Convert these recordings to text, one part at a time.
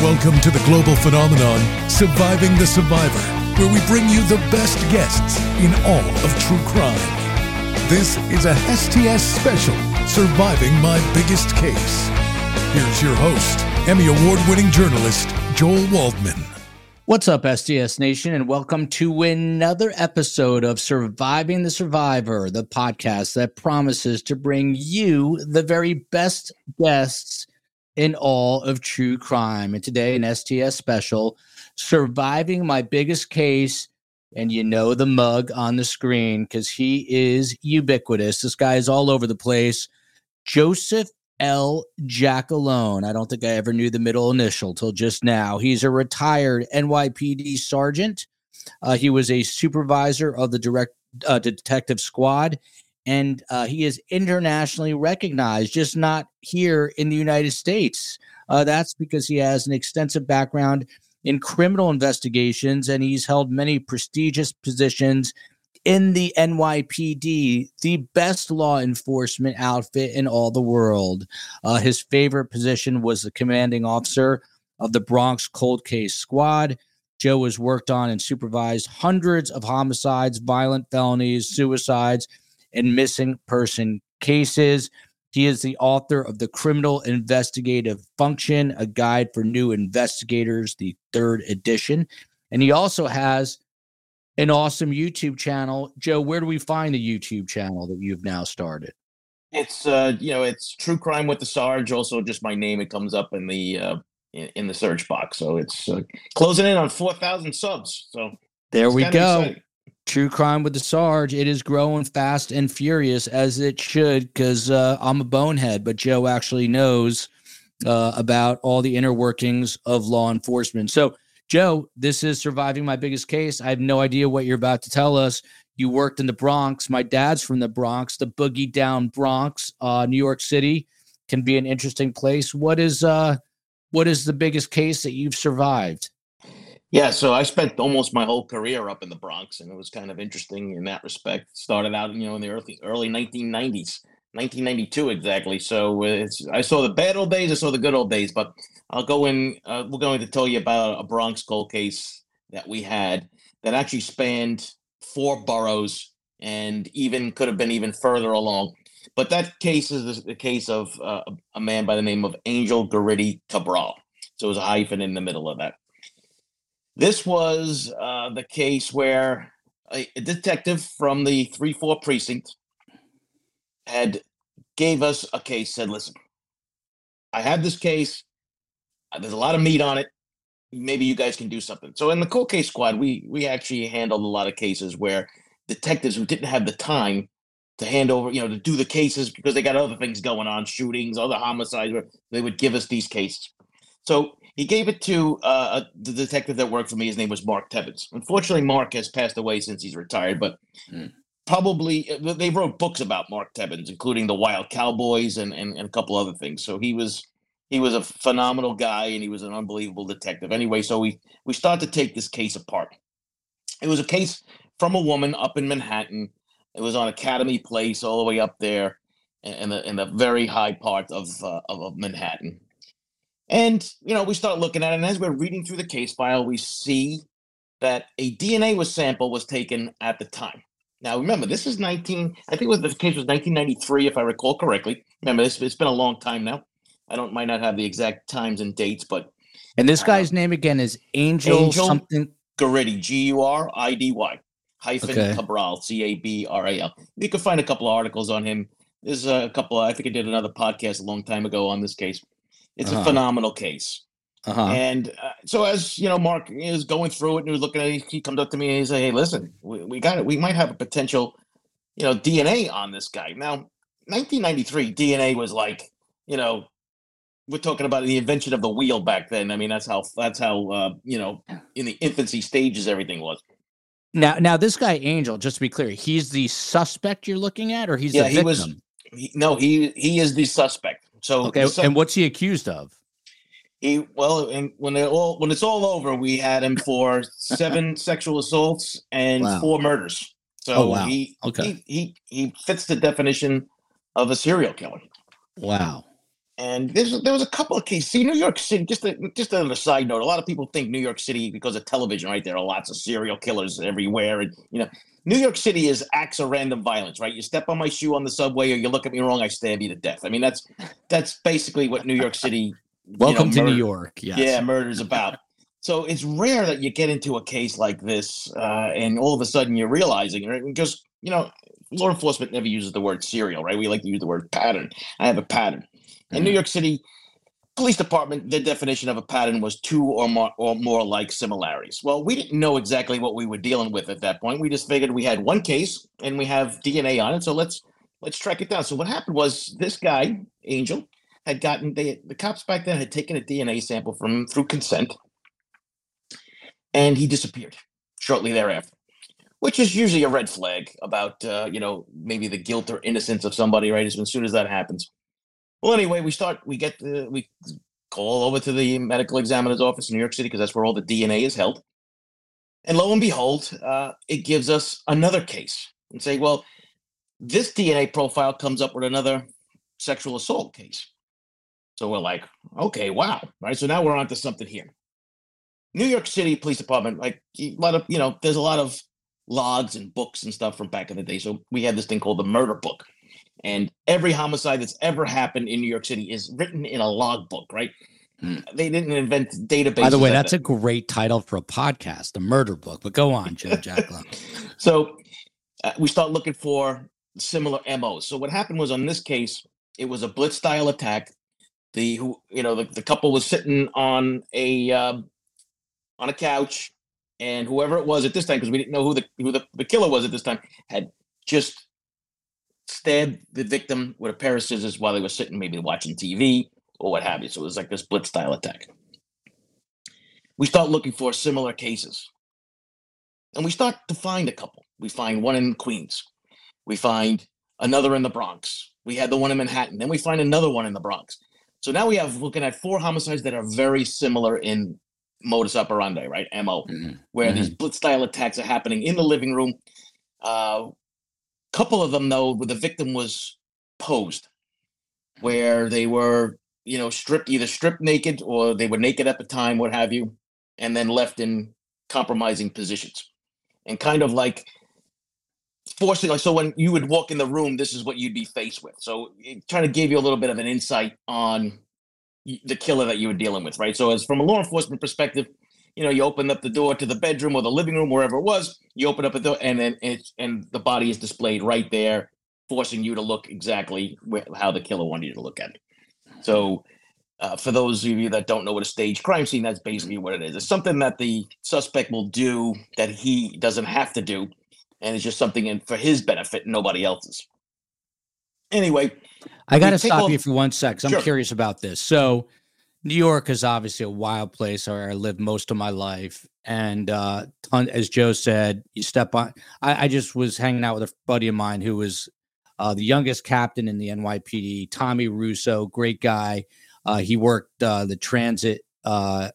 Welcome to the global phenomenon, Surviving the Survivor, where we bring you the best guests in all of true crime. This is a STS special, Surviving My Biggest Case. Here's your host, Emmy Award winning journalist, Joel Waldman. What's up, STS Nation, and welcome to another episode of Surviving the Survivor, the podcast that promises to bring you the very best guests in all of true crime. And today, an STS special, Surviving My Biggest Case. And you know the mug on the screen because he is ubiquitous. This guy is all over the place. Joseph L. Giacalone. I don't think I ever knew the middle initial till just now. He's a retired NYPD sergeant. Uh, he was a supervisor of the direct uh, detective squad and uh, he is internationally recognized, just not here in the United States. Uh, that's because he has an extensive background in criminal investigations, and he's held many prestigious positions in the NYPD, the best law enforcement outfit in all the world. Uh, his favorite position was the commanding officer of the Bronx Cold Case Squad. Joe has worked on and supervised hundreds of homicides, violent felonies, suicides, and missing person cases. He is the author of The Criminal Investigative Function, a guide for new investigators, the third edition. And he also has an awesome YouTube channel. Joe, where do we find the YouTube channel that you've now started? It's uh, you know, it's True Crime with the Sarge. Also, just my name. It comes up in the uh, in, in the search box. So it's uh, closing in on four thousand subs. So there we go. Exciting. True Crime with the Sarge. It is growing fast and furious as it should because uh, I'm a bonehead, but Joe actually knows uh, about all the inner workings of law enforcement. So, Joe, this is surviving my biggest case. I have no idea what you're about to tell us. You worked in the Bronx. My dad's from the Bronx, the boogie down Bronx. Uh, New York City can be an interesting place. What is uh, what is the biggest case that you've survived? Yeah, so I spent almost my whole career up in the Bronx, and it was kind of interesting in that respect. Started out, you know, in the early early 1990s, 1992 exactly. So it's I saw the bad old days, I saw the good old days. But I'll go in. Uh, we're going to tell you about a Bronx cold case that we had that actually spanned four boroughs and even could have been even further along. But that case is the case of uh, a man by the name of Angel Guridy Cabral. So it was a hyphen in the middle of that. This was uh, the case where a, a detective from the 3 4 precinct had gave us a case, said, listen, I have this case. Uh, there's a lot of meat on it. Maybe you guys can do something. So in the cold case squad, we we actually handled a lot of cases where detectives who didn't have the time to hand over, you know, to do the cases because they got other things going on, shootings, other homicides, they would give us these cases. So he gave it to uh, the detective that worked for me. His name was Mark Tebbins. Unfortunately, Mark has passed away since he's retired, but mm. probably uh, they wrote books about Mark Tebbins, including the Wild Cowboys and, and, and a couple other things. So he was he was a phenomenal guy and he was an unbelievable detective. Anyway, so we we start to take this case apart. It was a case from a woman up in Manhattan. It was on Academy Place, all the way up there in the in the very high part of uh, of, of Manhattan and, you know, we start looking at it. And as we're reading through the case file, we see that a DNA was sample was taken at the time. Now, remember, this is 19, I think it was, the case was 1993, if I recall correctly. Remember, this, it's been a long time now. I don't, might not have the exact times and dates, but. And this guy's uh, name again is Angel, Angel something. Guridy, G U R I D Y, hyphen okay. Cabral, C A B R A L. You can find a couple of articles on him. There's a couple, I think I did another podcast a long time ago on this case. It's uh-huh. a phenomenal case. Uh-huh. And uh, so as you know, Mark is going through it and he was looking at it. He comes up to me and he says, "Hey, listen, we, we got it. We might have a potential, you know, DNA on this guy." Now, 1993 DNA was like, you know, we're talking about the invention of the wheel back then. I mean, that's how that's how uh, you know in the infancy stages everything was. Now, now this guy Angel, just to be clear, he's the suspect you're looking at, or he's yeah, the victim? he was. He, no, he he is the suspect. So okay, and what's he accused of? He well, and when it all when it's all over, we had him for seven sexual assaults and wow. four murders. So oh, wow. he okay he, he he fits the definition of a serial killer. Wow. And there's there was a couple of cases. See, New York City. Just a, just on a side note, a lot of people think New York City because of television, right? There are lots of serial killers everywhere, and you know, New York City is acts of random violence, right? You step on my shoe on the subway, or you look at me wrong, I stab you to death. I mean, that's that's basically what New York City. Welcome know, to murder, New York. Yes. Yeah, murder is about. So it's rare that you get into a case like this, uh, and all of a sudden you're realizing, right? Because you know, law enforcement never uses the word serial, right? We like to use the word pattern. I have a pattern. In New York City Police Department, their definition of a pattern was two or more or more like similarities. Well, we didn't know exactly what we were dealing with at that point. We just figured we had one case and we have DNA on it, so let's let's track it down. So what happened was this guy, Angel, had gotten they the cops back then had taken a DNA sample from him through consent, and he disappeared shortly thereafter which is usually a red flag about uh, you know maybe the guilt or innocence of somebody right as soon as that happens well, anyway, we start. We get the we call over to the medical examiner's office in New York City because that's where all the DNA is held. And lo and behold, uh, it gives us another case and say, well, this DNA profile comes up with another sexual assault case. So we're like, okay, wow, right? So now we're onto something here. New York City Police Department, like a lot of, you know, there's a lot of logs and books and stuff from back in the day. So we had this thing called the murder book. And every homicide that's ever happened in New York City is written in a logbook, right? Hmm. They didn't invent databases. By the way, that's a great title for a podcast, the murder book. But go on, Joe Giacalone. so uh, we start looking for similar MOs. So what happened was on this case, it was a blitz style attack. The who you know the, the couple was sitting on a um, on a couch, and whoever it was at this time, because we didn't know who the who the, the killer was at this time, had just stabbed the victim with a pair of scissors while they were sitting, maybe watching TV or what have you. So it was like this blitz style attack. We start looking for similar cases. And we start to find a couple. We find one in Queens. We find another in the Bronx. We had the one in Manhattan. Then we find another one in the Bronx. So now we have looking at four homicides that are very similar in modus operandi, right? MO, mm-hmm. where mm-hmm. these blitz style attacks are happening in the living room. Uh, couple of them though where the victim was posed where they were you know stripped either stripped naked or they were naked at the time what have you and then left in compromising positions. And kind of like forcing like so when you would walk in the room this is what you'd be faced with. So eh, it kind of gave you a little bit of an insight on the killer that you were dealing with right? So as from a law enforcement perspective you know, you open up the door to the bedroom or the living room, wherever it was. You open up a door, and then it's and the body is displayed right there, forcing you to look exactly where, how the killer wanted you to look at it. So, uh, for those of you that don't know what a staged crime scene, that's basically what it is. It's something that the suspect will do that he doesn't have to do, and it's just something in for his benefit, and nobody else's. Anyway, I got to stop you for one sec. I'm curious about this. So New York is obviously a wild place where I lived most of my life. And uh, ton, as Joe said, you step on. I, I, just was hanging out with a buddy of mine who was uh, the youngest captain in the NYPD, Tommy Russo, great guy. Uh, he worked uh, the transit. Uh,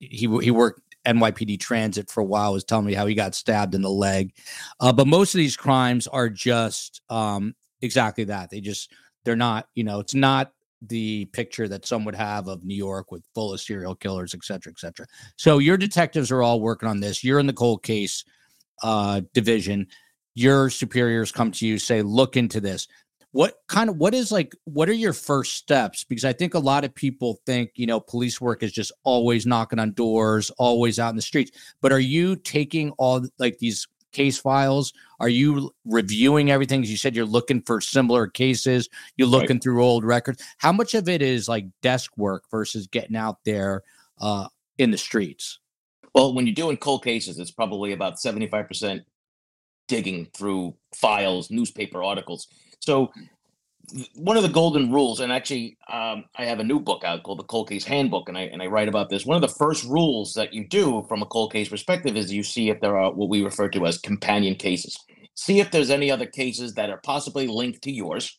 he he worked NYPD transit for a while. Was telling me how he got stabbed in the leg. Uh, but most of these crimes are just um, exactly that. They just they're not. You know, it's not the picture that some would have of New York with full of serial killers, et cetera, et cetera. So your detectives are all working on this. You're in the cold case uh, division. Your superiors come to you, say, look into this. What kind of what is like what are your first steps? Because I think a lot of people think, you know, police work is just always knocking on doors, always out in the streets. But are you taking all like these case files? Are you reviewing everything? You said you're looking for similar cases. You're looking right. through old records. How much of it is like desk work versus getting out there uh, in the streets? Well, when you're doing cold cases, it's probably about 75% digging through files, newspaper articles. So one of the golden rules, and actually, um, I have a new book out called the Cold Case Handbook, and I and I write about this. One of the first rules that you do from a cold case perspective is you see if there are what we refer to as companion cases. See if there's any other cases that are possibly linked to yours,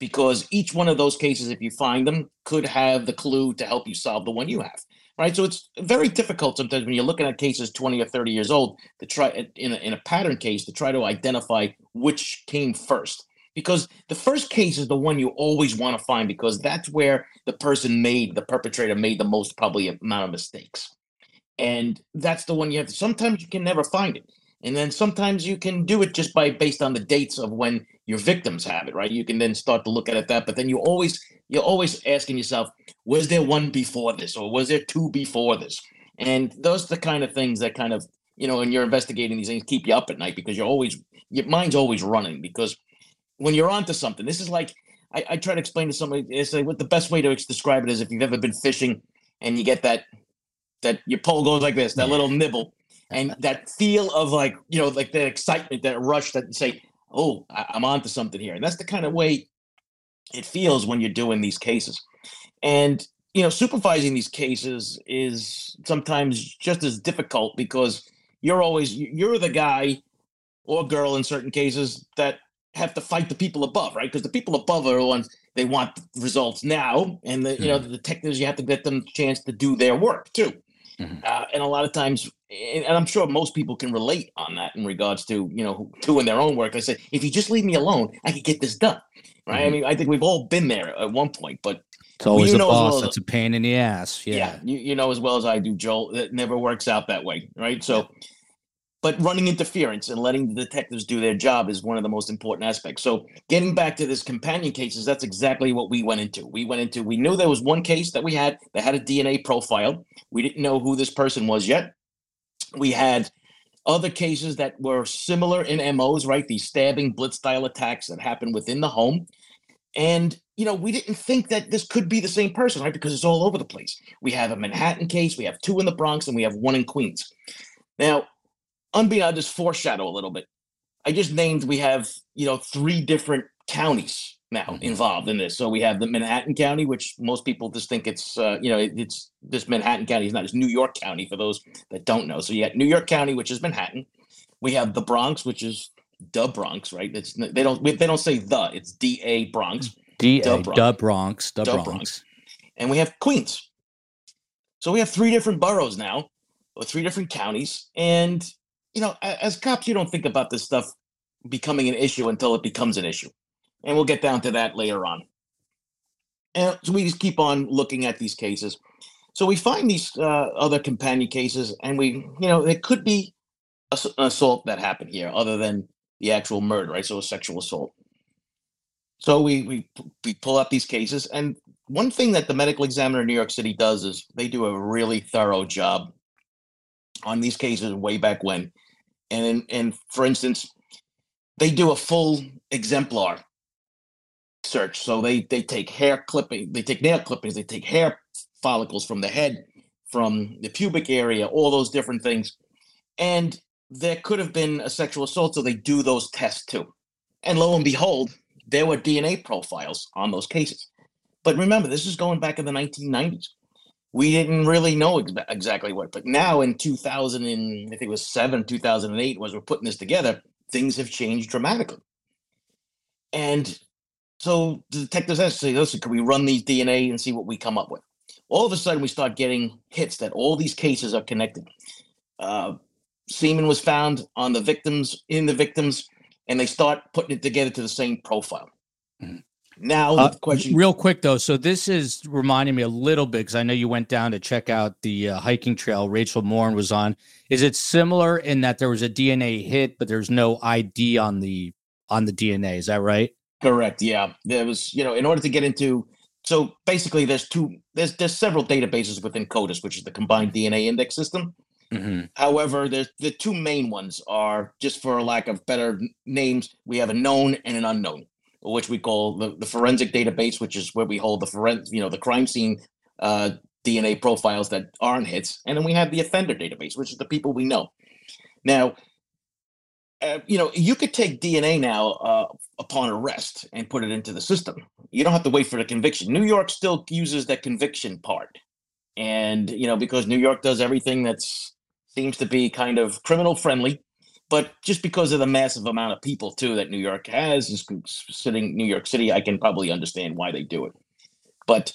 because each one of those cases, if you find them, could have the clue to help you solve the one you have. Right, so it's very difficult sometimes when you're looking at cases 20 or 30 years old to try in a, in a pattern case to try to identify which came first because the first case is the one you always want to find because that's where the person made the perpetrator made the most probably amount of mistakes. And that's the one you have to sometimes you can never find it. And then sometimes you can do it just by based on the dates of when your victims have it right? You can then start to look at it that but then you always you're always asking yourself was there one before this or was there two before this? And those are the kind of things that kind of you know when you're investigating these things keep you up at night because you're always your mind's always running because when you're onto something. This is like i, I try to explain to somebody it's like what the best way to describe it is if you've ever been fishing and you get that that your pole goes like this that little nibble and that feel of like you know like that excitement that rush that you say oh I, i'm onto something here. And that's the kind of way it feels when you're doing these cases. And you know supervising these cases is sometimes just as difficult because you're always you're the guy or girl in certain cases that have to fight the people above right because the people above are the ones they want results now and the you know the detectives you have to get them a chance to do their work too Mhm. uh, and a lot of times and i'm sure most people can relate on that in regards to you know doing their own work i say if you just leave me alone i could get this done right i Mhm. mean i think we've all been there at one point but It's always you know well boss as- that's a pain in the ass. yeah, Yeah. you, you know as well as I do, Joel, it never works out that way, right? So, but running interference and letting the detectives do their job is one of the most important aspects. So, getting back to this companion cases, that's exactly what we went into. We went into, we knew there was one case that we had that had a DNA profile. We didn't know who this person was yet. We had other cases that were similar in MOs, right? These stabbing blitz style attacks that happened within the home. And, you know, we didn't think that this could be the same person, right? Because it's all over the place. We have a Manhattan case, we have two in the Bronx, and we have one in Queens. Now, unbeknownst, I'll just foreshadow a little bit. I just named we have, you know, three different counties now Mhm. involved in this. So we have the Manhattan County, which most people just think it's, uh, you know, it- it's this Manhattan County is not, it's New York County for those that don't know. So you got New York County, which is Manhattan. We have the Bronx, which is the Bronx, right? It's they don't they don't say the, it's D A Bronx. Da A Bronx. Da Bronx. Da Bronx. Bronx. and we have Queens. So we have three different boroughs now, or three different counties. And you know, as cops, you don't think about this stuff becoming an issue until it becomes an issue, and we'll get down to that later on. And so we just keep on looking at these cases. So we find these uh, other companion cases, and we, you know, it could be a an assault that happened here, other than the actual murder, right? So a sexual assault. So we we we pull up these cases, and one thing that the medical examiner in New York City does is they do a really thorough job on these cases way back when. And and for instance, they do a full exemplar search. So they they take hair clipping, they take nail clippings, they take hair follicles from the head, from the pubic area, all those different things. And there could have been a sexual assault, so they do those tests too. And lo and behold, there were DNA profiles on those cases. But remember, this is going back in the 1990s. We didn't really know ex- exactly what, but now in 2000, and I think it was seven, 2008, was we're putting this together, things have changed dramatically. And so the detectives asked, say, listen, can we run these DNA and see what we come up with? All of a sudden, we start getting hits that all these cases are connected. Uh, semen was found on the victims, in the victims, and they start putting it together to the same profile. Mhm. Now, Uh, question real quick though, so this is reminding me a little bit because I know you went down to check out the uh, hiking trail Rachel Morin was on. Is it similar in that there was a DNA hit, but there's no ID on the on the DNA? Is that right? Correct. Yeah, there was. You know, in order to get into, so basically, there's two. There's there's several databases within CODIS, which is the Combined DNA Index System. Mm-hmm. However, there's the two main ones are just for lack of better names. We have a known and an unknown, which we call the, the forensic database, which is where we hold the foren, you know, the crime scene uh, DNA profiles that aren't hits, and then we have the offender database, which is the people we know. Now, uh, you know, you could take DNA now uh, upon arrest and put it into the system. You don't have to wait for the conviction. New York still uses that conviction part, and you know, because New York does everything that's seems to be kind of criminal friendly, but just because of the massive amount of people too that New York has, is sitting New York City, I can probably understand why they do it. But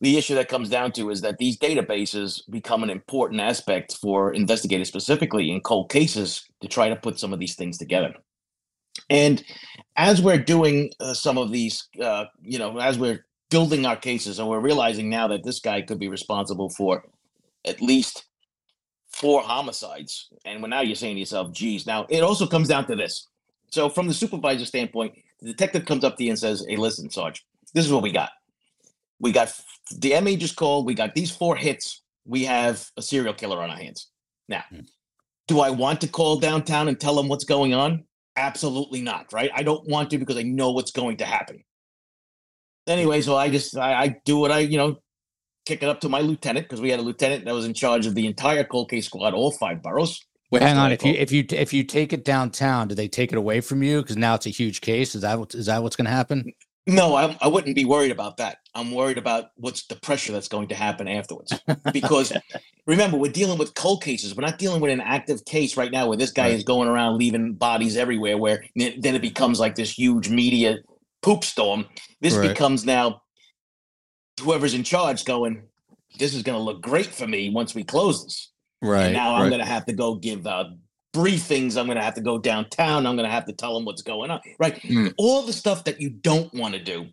the issue that comes down to is that these databases become an important aspect for investigators, specifically in cold cases, to try to put some of these things together. And as we're doing uh, some of these, uh, you know, as we're building our cases, and we're realizing now that this guy could be responsible for at least four homicides. And when now you're saying to yourself, geez, now it also comes down to this. So from the supervisor standpoint, the detective comes up to you and says, Hey, listen, Sarge, this is what we got. We got the MA just called, we got these four hits. We have a serial killer on our hands. Now, Hmm. do I want to call downtown and tell them what's going on? Absolutely not, right? I don't want to because I know what's going to happen. Anyway, so I just I, I do what I, you know, kick it up to my lieutenant because we had a lieutenant that was in charge of the entire cold case squad, all five boroughs. Wait, hang on. If you if you if you take it downtown, do they take it away from you? Because now it's a huge case. Is that what is that what's going to happen? No, I, I wouldn't be worried about that. I'm worried about what's the pressure that's going to happen afterwards. Because remember, we're dealing with cold cases. We're not dealing with an active case right now where this guy Right. is going around leaving bodies everywhere, where then it becomes like this huge media poop storm. This Right. becomes now whoever's in charge going, this is going to look great for me once we close this. Right. And now I'm going to have to go give uh, briefings. I'm going to have to go downtown. I'm going to have to tell them what's going on. Right. Mm. All the stuff that you don't want to do,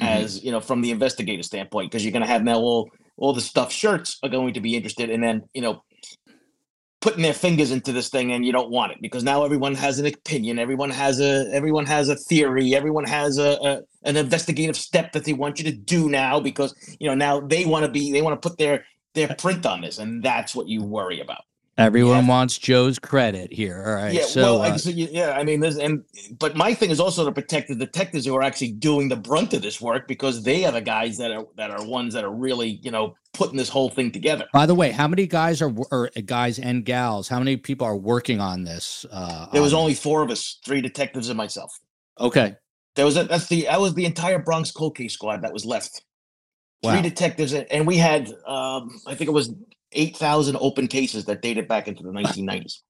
Mhm. as you know, from the investigator standpoint, because you're going to have now all all the stuff shirts are going to be interested, and then you know, putting their fingers into this thing, and you don't want it because now everyone has an opinion. Everyone has a everyone has a theory. Everyone has a, a an investigative step that they want you to do now because you know now they want to be they want to put their their print on this, and that's what you worry about. Everyone Yeah. wants Joe's credit here. All right. Yeah, so, well, uh, I, so you, yeah, I mean, there's and but my thing is also to protect the detectives who are actually doing the brunt of this work because they are the guys that are that are ones that are really you know putting this whole thing together. by the way, how many guys are or uh, guys and gals? How many people are working on this? Uh, There was on- only four of us, three detectives and myself. okay. There was a, that's the that was the entire Bronx cold case squad that was left. Wow. Three detectives, and we had um, I think it was eight thousand open cases that dated back into the 1990s.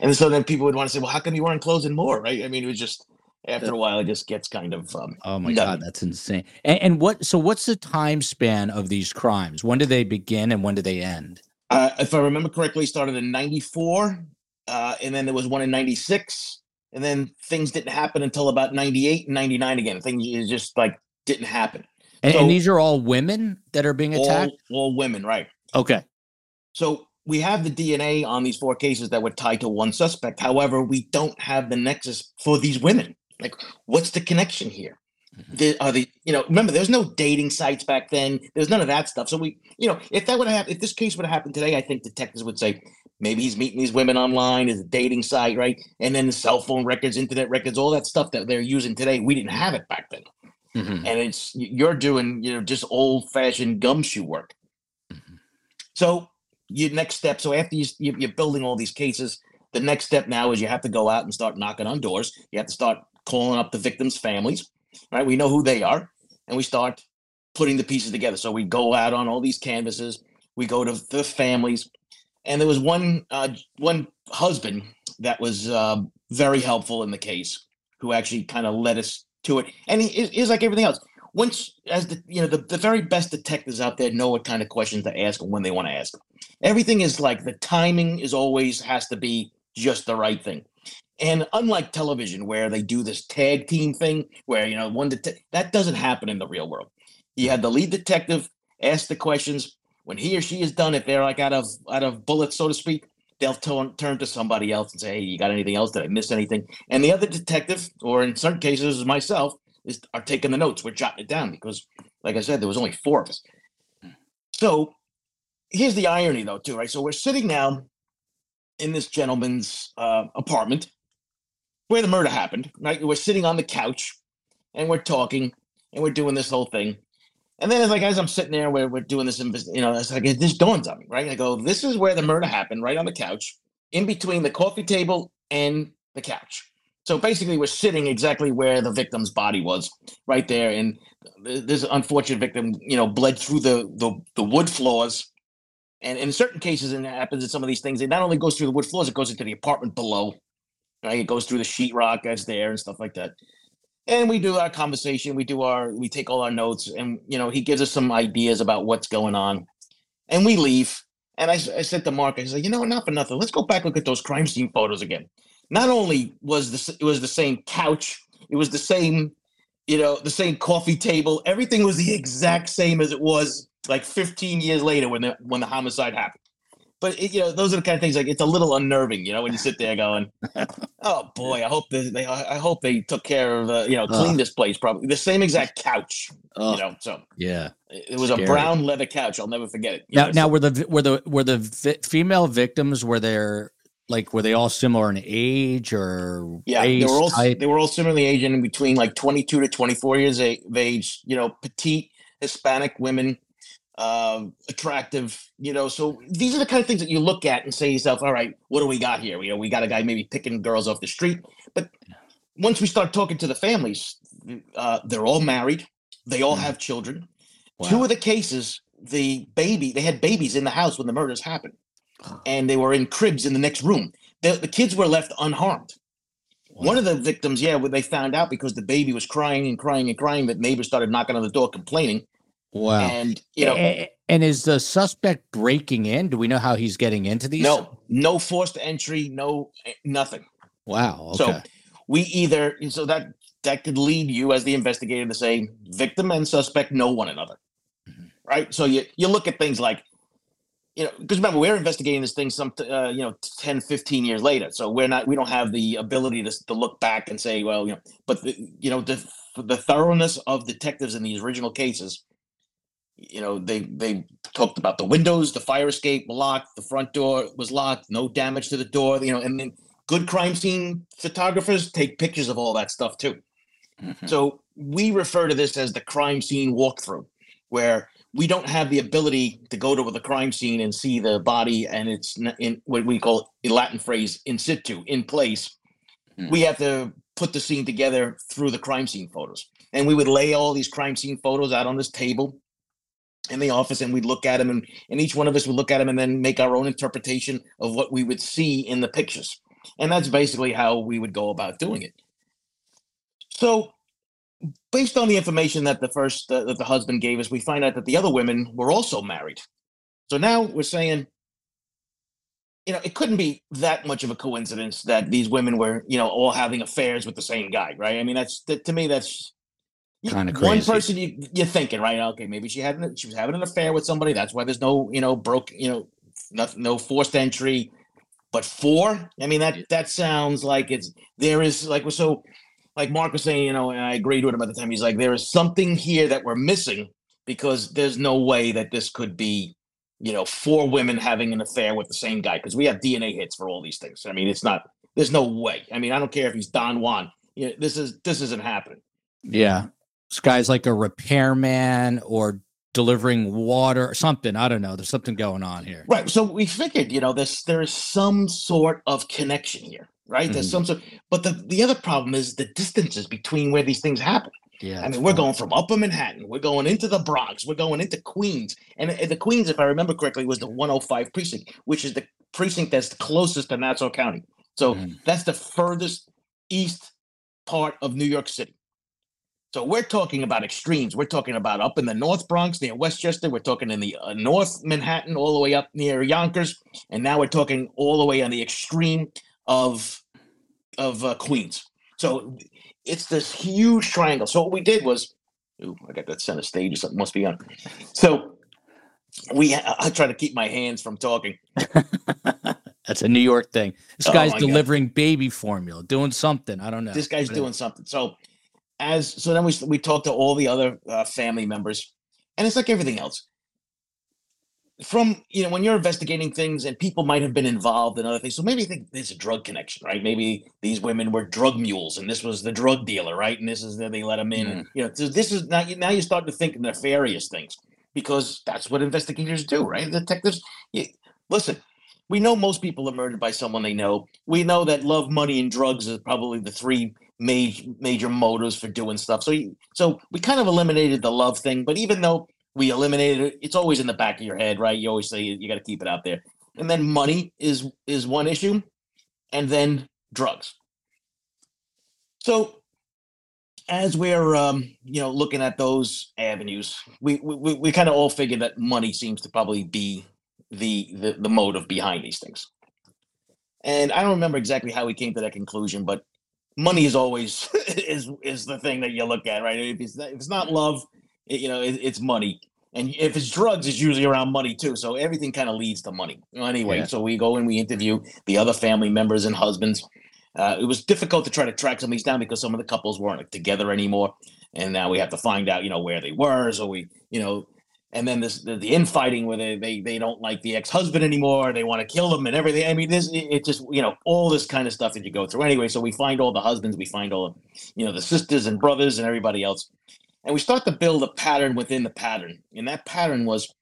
and so then people would want to say, "Well, how come you weren't closing more?" Right? I mean, it was just after a while, it just gets kind of um, Oh my god, that's insane. And, and what? So what's the time span of these crimes? When do they begin and when do they end? uh, if I remember correctly, started in '94, uh, and then there was one in '96, and then things didn't happen until about '98 and '99 again. Things just like didn't happen. And, So- and these are all women that are being All, attacked. all women, right? Okay. So we have the DNA on these four cases that were tied to one suspect. However, we don't have the nexus for these women. Like, what's the connection here? Mhm. The, are the you know remember there's no dating sites back then. There's none of that stuff. So we you know if that would have if this case would have happened today, I think detectives would say maybe he's meeting these women online, is a dating site, right? And then the cell phone records, internet records, all that stuff that they're using today, we didn't have it back then. Mhm. And it's you're doing you know just old fashioned gumshoe work. Mhm. So your next step. So after you you're building all these cases, the next step now is you have to go out and start knocking on doors. You have to start calling up the victims' families. Right, we know who they are, and we start putting the pieces together. So we go out on all these canvases. We go to the families, and there was one uh, one husband that was uh, very helpful in the case, who actually kind of led us to it. And he is like everything else. Once, as the you know, the, the very best detectives out there know what kind of questions to ask and when they want to ask. Everything is like the timing is always has to be just the right thing. And unlike television, where they do this tag team thing, where you know one det- that doesn't happen in the real world. You have the lead detective ask the questions. When he or she is done, if they're like out of out of bullets, so to speak, they'll turn turn to somebody else and say, "Hey, you got anything else? Did I miss anything?" And the other detective, or in certain cases myself, is are taking the notes. We're jotting it down because, like I said, there was only four of us. So here's the irony, though, too, right? So we're sitting now in this gentleman's uh, apartment where the murder happened, right? We're sitting on the couch and we're talking and we're doing this whole thing. And then it's like as I'm sitting there, we're, we're doing this, you know, it's like it just dawns on me, right? I go, this is where the murder happened, right on the couch, in between the coffee table and the couch. So basically, we're sitting exactly where the victim's body was, right there. And this unfortunate victim, you know, bled through the the, the wood floors. And in certain cases, and it happens in some of these things, it not only goes through the wood floors, it goes into the apartment below. Right? It goes through the sheetrock that's there and stuff like that. And we do our conversation, we do our, we take all our notes, and you know, he gives us some ideas about what's going on. And we leave. And I said to Mark, I said, you know, not for nothing. Let's go back look at those crime scene photos again. not only was the it was the same couch, it was the same, you know, the same coffee table. Everything was the exact same as it was like 15 years later when the when the homicide happened. But it, you know, those are the kind of things like it's a little unnerving, you know, when you sit there going, "Oh boy, I hope they, they I hope they took care of, uh, you know, clean this place probably the same exact couch, you know." So yeah, it, was Scary. a brown leather couch. I'll never forget it. Now, know, now so- were the were the were the vi- female victims were there like were they all similar in age or Yeah, they were all type? they were all similarly aged in between like 22 to 24 years of age. You know, petite Hispanic women, um, attractive. You know, so these are the kind of things that you look at and say to yourself, "All right, what do we got here?" You know, we got a guy maybe picking girls off the street, but once we start talking to the families, uh, they're all married. They all Mm. have children. Two of the cases, the baby, they had babies in the house when the murders happened, and they were in cribs in the next room. The, the kids were left unharmed. One of the victims, yeah, when they found out because the baby was crying and crying and crying, that neighbors started knocking on the door complaining. Wow. And you know, and is the suspect breaking in? Do we know how he's getting into these? no, no forced entry, no eh, nothing. Wow. So we either so that that could lead you as the investigator to say victim and suspect know one another, Mhm. right? So you you look at things like you know because remember we're investigating this thing some uh, you know 10 15 years later so we're not we don't have the ability to, to look back and say well you know but the, you know the the thoroughness of detectives in these original cases you know they they talked about the windows the fire escape were locked the front door was locked no damage to the door you know and then good crime scene photographers take pictures of all that stuff too Mhm. so we refer to this as the crime scene walkthrough, where we don't have the ability to go to the crime scene and see the body and it's in what we call in Latin phrase in situ, in place. Hmm. We have to put the scene together through the crime scene photos. And we would lay all these crime scene photos out on this table in the office and we'd look at them and, and each one of us would look at them and then make our own interpretation of what we would see in the pictures. And that's basically how we would go about doing it. So, based on the information that the first uh, that the husband gave us, we find out that the other women were also married. So now we're saying, you know, it couldn't be that much of a coincidence that these women were, you know, all having affairs with the same guy, right? I mean, that's that, to me, that's y- Kinda one person you, you're thinking, right? Okay, maybe she had an, she was having an affair with somebody. That's why there's no, you know, broke, you know, nothing, no forced entry. But four, I mean, that that sounds like it's there is like so like Mark was saying, you know, and I agreed with him at the time. He's like, there is something here that we're missing because there's no way that this could be, you know, four women having an affair with the same guy because we have DNA hits for all these things. I mean, it's not. There's no way. I mean, I don't care if he's Don Juan. You know, this is this isn't happening. Yeah. This guy's like a repairman or delivering water or something. I don't know. There's something going on here. Right. So we figured, you know, there's there's some sort of connection here, right? There's Mhm. some sort. But the the other problem is the distances between where these things happen. Yeah. I mean, we're fun. going from Upper Manhattan, we're going into the Bronx, we're going into Queens, and, and the Queens, if I remember correctly, was the 105 precinct, which is the precinct that's closest to Nassau County. So Mhm. that's the furthest east part of New York City. So we're talking about extremes. We're talking about up in the North Bronx near Westchester. We're talking in the uh, North Manhattan, all the way up near Yonkers, and now we're talking all the way on the extreme of of uh, Queens. So it's this huge triangle. So what we did was, ooh, I got that center stage or something must be on. So we, I try to keep my hands from talking. That's a New York thing. This Oh guy's my God. delivering baby formula, doing something. I don't know. This guy's But doing something. So as so then we we talked to all the other uh, family members, and it's like everything else. From you know when you're investigating things and people might have been involved in other things, so maybe you think there's a drug connection, right? Maybe these women were drug mules, and this was the drug dealer, right? And this is that they let them in. And, you know, so this is now you now you start to think nefarious things because that's what investigators do, right? Detectives, you, listen. We know most people are murdered by someone they know. We know that love, money, and drugs are probably the three major major motives for doing stuff. So you, so we kind of eliminated the love thing, but even though we eliminated it, it's always in the back of your head, right? You always say you, got to keep it out there. And then money is is one issue, and then drugs. So as we're um, you know looking at those avenues, we we, we- we kind of all figure that money seems to probably be the, the the motive behind these things. And I don't remember exactly how we came to that conclusion, but money is always is is the thing that you look at, right? If it's not, if it's not love, it, you know, it, it's money. And if it's drugs, it's usually around money too. So everything kind of leads to money. Anyway, yeah. so we go and we interview the other family members and husbands. Uh, it was difficult to try to track some of these down because some of the couples weren't together anymore, and now we have to find out, you know, where they were. So we, you know, and then this the, the infighting where they, they they don't like the ex-husband anymore they want to kill him and everything. I mean this it, it, just you know all this kind of stuff that you go through. Anyway so we find all the husbands we find all you know the sisters and brothers and everybody else. And we start to build a pattern within the pattern. And that pattern was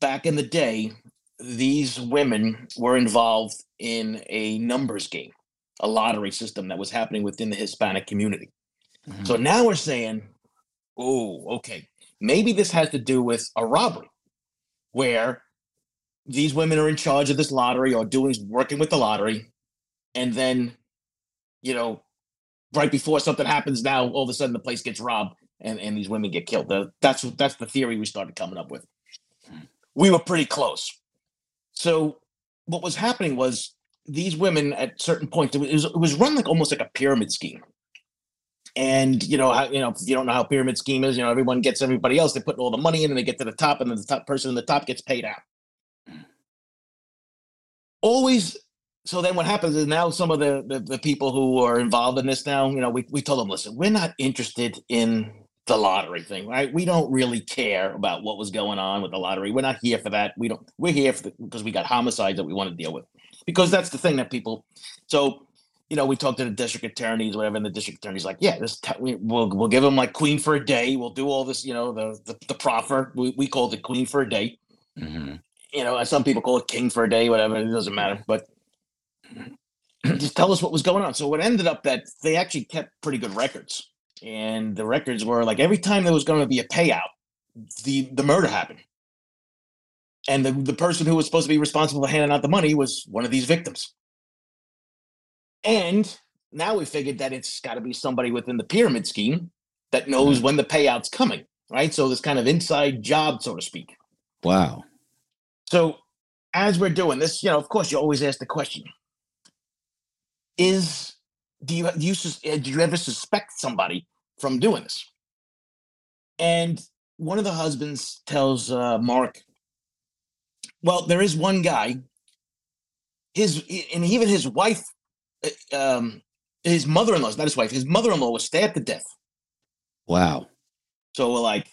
back in the day these women were involved in a numbers game a lottery system that was happening within the hispanic community. Mm-hmm. so now we're saying oh okay Maybe this has to do with a robbery where these women are in charge of this lottery or doing working with the lottery. And then, you know, right before something happens now, all of a sudden the place gets robbed and, and these women get killed. That's that's the theory we started coming up with. We were pretty close. So what was happening was these women at certain points, it was, it was run like almost like a pyramid scheme. And you know, how, you know, if you don't know how pyramid scheme is, you know, everyone gets everybody else. They put all the money in, and they get to the top, and then the top person in the top gets paid out. Always. So then, what happens is now some of the, the the people who are involved in this now, you know, we we told them, listen, we're not interested in the lottery thing, right? We don't really care about what was going on with the lottery. We're not here for that. We don't. We're here because we got homicides that we want to deal with, because that's the thing that people. So you know, we talked to the district attorneys, whatever, and the district attorney's like, yeah, this t- we, will we'll give him like queen for a day. We'll do all this, you know, the the, the proffer. We, we called it queen for a day. Mm-hmm. You know, some people call it king for a day, whatever. It doesn't matter, but just tell us what was going on. So it ended up that they actually kept pretty good records, and the records were like every time there was going to be a payout, the the murder happened, and the the person who was supposed to be responsible for handing out the money was one of these victims. And now we figured that it's got to be somebody within the pyramid scheme that knows mm-hmm. when the payout's coming, right? So this kind of inside job, so to speak. Wow. So as we're doing this, you know, of course, you always ask the question: Is do you do you uh, do you ever suspect somebody from doing this? And one of the husbands tells uh, Mark, "Well, there is one guy. His and even his wife um, his mother-in-law, not his wife, his mother-in-law was stabbed to death. Wow. So we're like,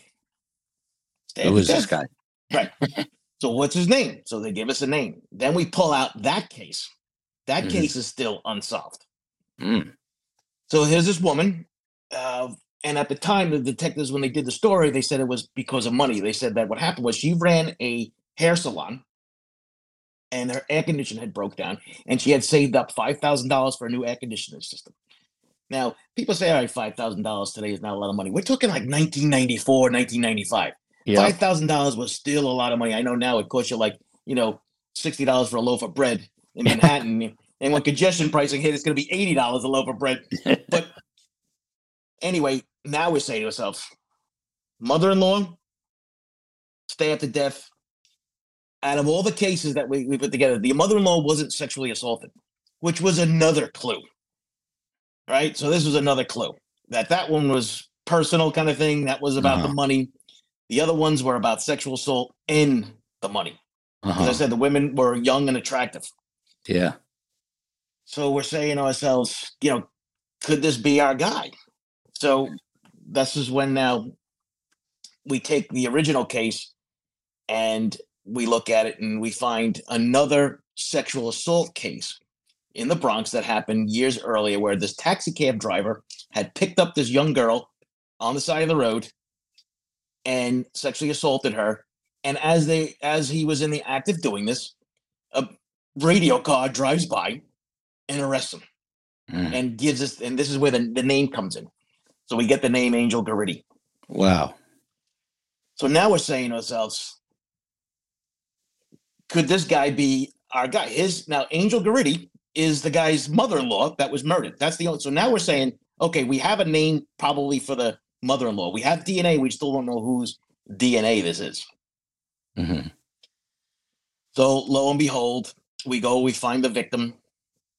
who is this guy? Right. so what's his name? So they give us a name. Then we pull out that case. That mm. case is still unsolved. Mm. So here's this woman. Uh, and at the time, the detectives, when they did the story, they said it was because of money. They said that what happened was she ran a hair salon and her air conditioner had broke down and she had saved up $5,000 for a new air conditioning system. Now, people say, all right, $5,000 today is not a lot of money. We're talking like 1994, 1995. Yeah. $5,000 was still a lot of money. I know now it costs you like, you know, $60 for a loaf of bread in Manhattan. and when congestion pricing hit, it's going to be $80 a loaf of bread. but anyway, now we're saying to ourselves, mother in law, stay at the death, out of all the cases that we, we put together, the mother-in-law wasn't sexually assaulted, which was another clue. Right. So this was another clue that that one was personal kind of thing. That was about uh-huh. the money. The other ones were about sexual assault in the money. Uh-huh. As I said, the women were young and attractive. Yeah. So we're saying to ourselves, you know, could this be our guy? So this is when now we take the original case and we look at it and we find another sexual assault case in the Bronx that happened years earlier where this taxi cab driver had picked up this young girl on the side of the road and sexually assaulted her. And as they as he was in the act of doing this a radio car drives by and arrests him mm. and gives us and this is where the, the name comes in. So we get the name angel Guridy wow. So now we're saying to ourselves could this guy be our guy? His now Angel Guridy is the guy's mother-in-law that was murdered. That's the only. So now we're saying, okay, we have a name probably for the mother-in-law. We have DNA. We still don't know whose DNA this is. Mm-hmm. So lo and behold, we go. We find the victim.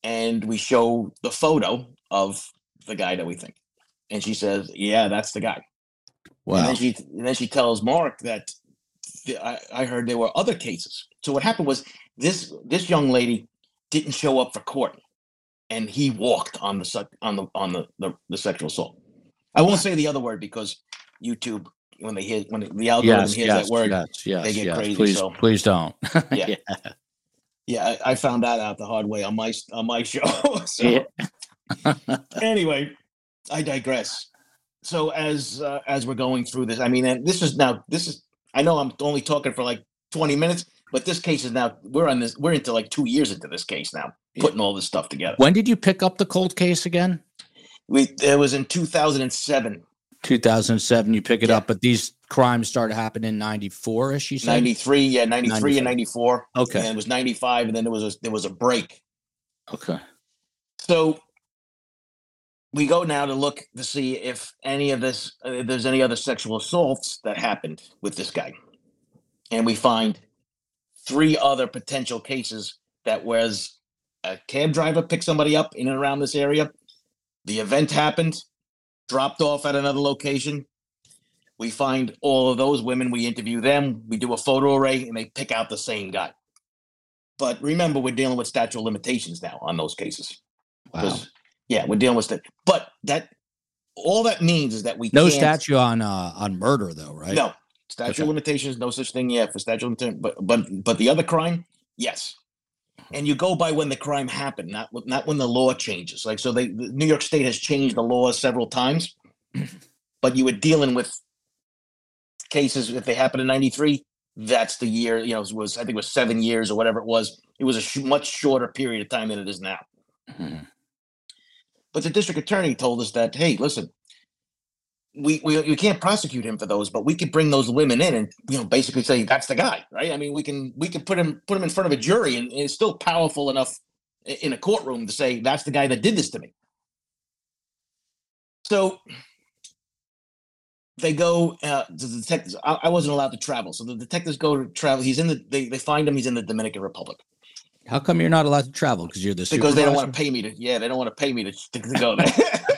and we show the photo of the guy that we think, and she says, "Yeah, that's the guy." And Wow. then she and then she tells Mark that the, I, I heard there were other cases. So what happened was this this young lady didn't show up for court, and he walked on the on the on the, the the sexual assault. I won't say the other word because YouTube when they hear when the algorithm Yes, hears yes, that word, yes, yes, they get yes. crazy, Please, so- please don't. Yeah. yeah, I, I found that out the hard way on my on my show. so Yeah. anyway, I digress. So as uh, as we're going through this, I mean, and this is now this is I know I'm only talking for like 20 minutes, but this case is now we're on this we're into like two years into this case now, putting all this stuff together. When did you pick up the cold case again? We it was in 2007, 2007. You pick it Yeah. up, but these crimes started happening in 94, as you said. 93, yeah, 93 and 94. Okay. And it was 95, and then there was a there was a break. Okay. So we go now to look to see if any of this, uh, if there's any other sexual assaults that happened with this guy, and we find three other potential cases that was a cab driver picked somebody up in and around this area. The event happened, dropped off at another location. We find all of those women. We interview them. We do a photo array, and they pick out the same guy. But remember, we're dealing with statute of limitations now on those cases. Wow. Yeah, we're dealing with that. But that all that means is that we No can't, statute on uh, on murder, though, right? No statute Okay. of limitations, no such thing. yet for statute of limitations, but but but the other crime, yes. And you go by when the crime happened, not not when the law changes. Like so, they the New York State has changed the law several times, but you were dealing with cases if they happened in '93. That's the year. You know, it was I think it was seven years or whatever it was. It was a sh- much shorter period of time than it is now. Mhm. But the district attorney told us that, hey, listen, we, we we can't prosecute him for those, but we could bring those women in and you know basically say that's the guy, right? I mean, we can we can put him put him in front of a jury, and it's still powerful enough in a courtroom to say that's the guy that did this to me. So they go. Uh, the detectives. I, I wasn't allowed to travel, so the detectives go to travel. He's in the. They, they find him. He's in the Dominican Republic How come you're not allowed to travel? Because you're the because they don't want to pay me to. Yeah, they don't want to pay me to, to go there.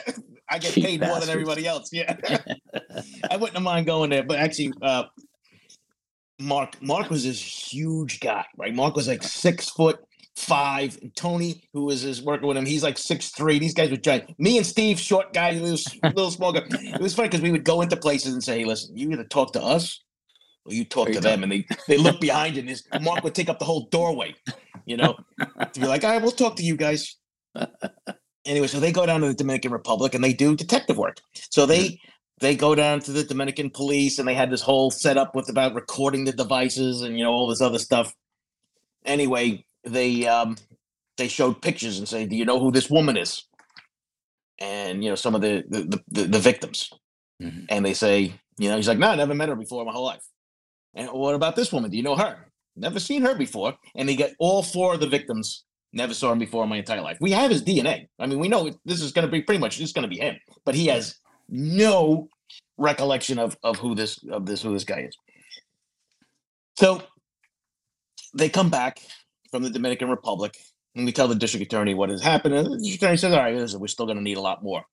I get Cheap paid more than everybody else. Yeah, I wouldn't have mind going there, but actually, uh, Mark Mark was this huge guy, right? Mark was like six foot five. And Tony, who was his working with him, he's like six three. These guys were giant. Me and Steve, short guy, little little small guy. It was funny because we would go into places and say, "Hey, listen, you either talk to us." Or you talk Or to you them, and they they look behind you, and this Mark would take up the whole doorway, you know, to be like, "All right, we'll talk to you guys." Anyway, so they go down to the Dominican Republic and they do detective work. So they they go down to the Dominican police and they had this whole setup with about recording the devices and you know all this other stuff. Anyway, they um they showed pictures and say, "Do you know who this woman is?" And you know some of the the the, the, victims, Mhm. and they say, you know, he's like, "No, I never met her before in my whole life." And what about this woman? Do you know her? Never seen her before. And they get all four of the victims Never saw him before in my entire life. We have his DNA. I mean, we know this is going to be pretty much just going to be him, but he has no recollection of of who this of this who this guy is. So they come back from the Dominican Republic, and we tell the district attorney what has happened. And the district attorney says, "All right, listen, we're still going to need a lot more."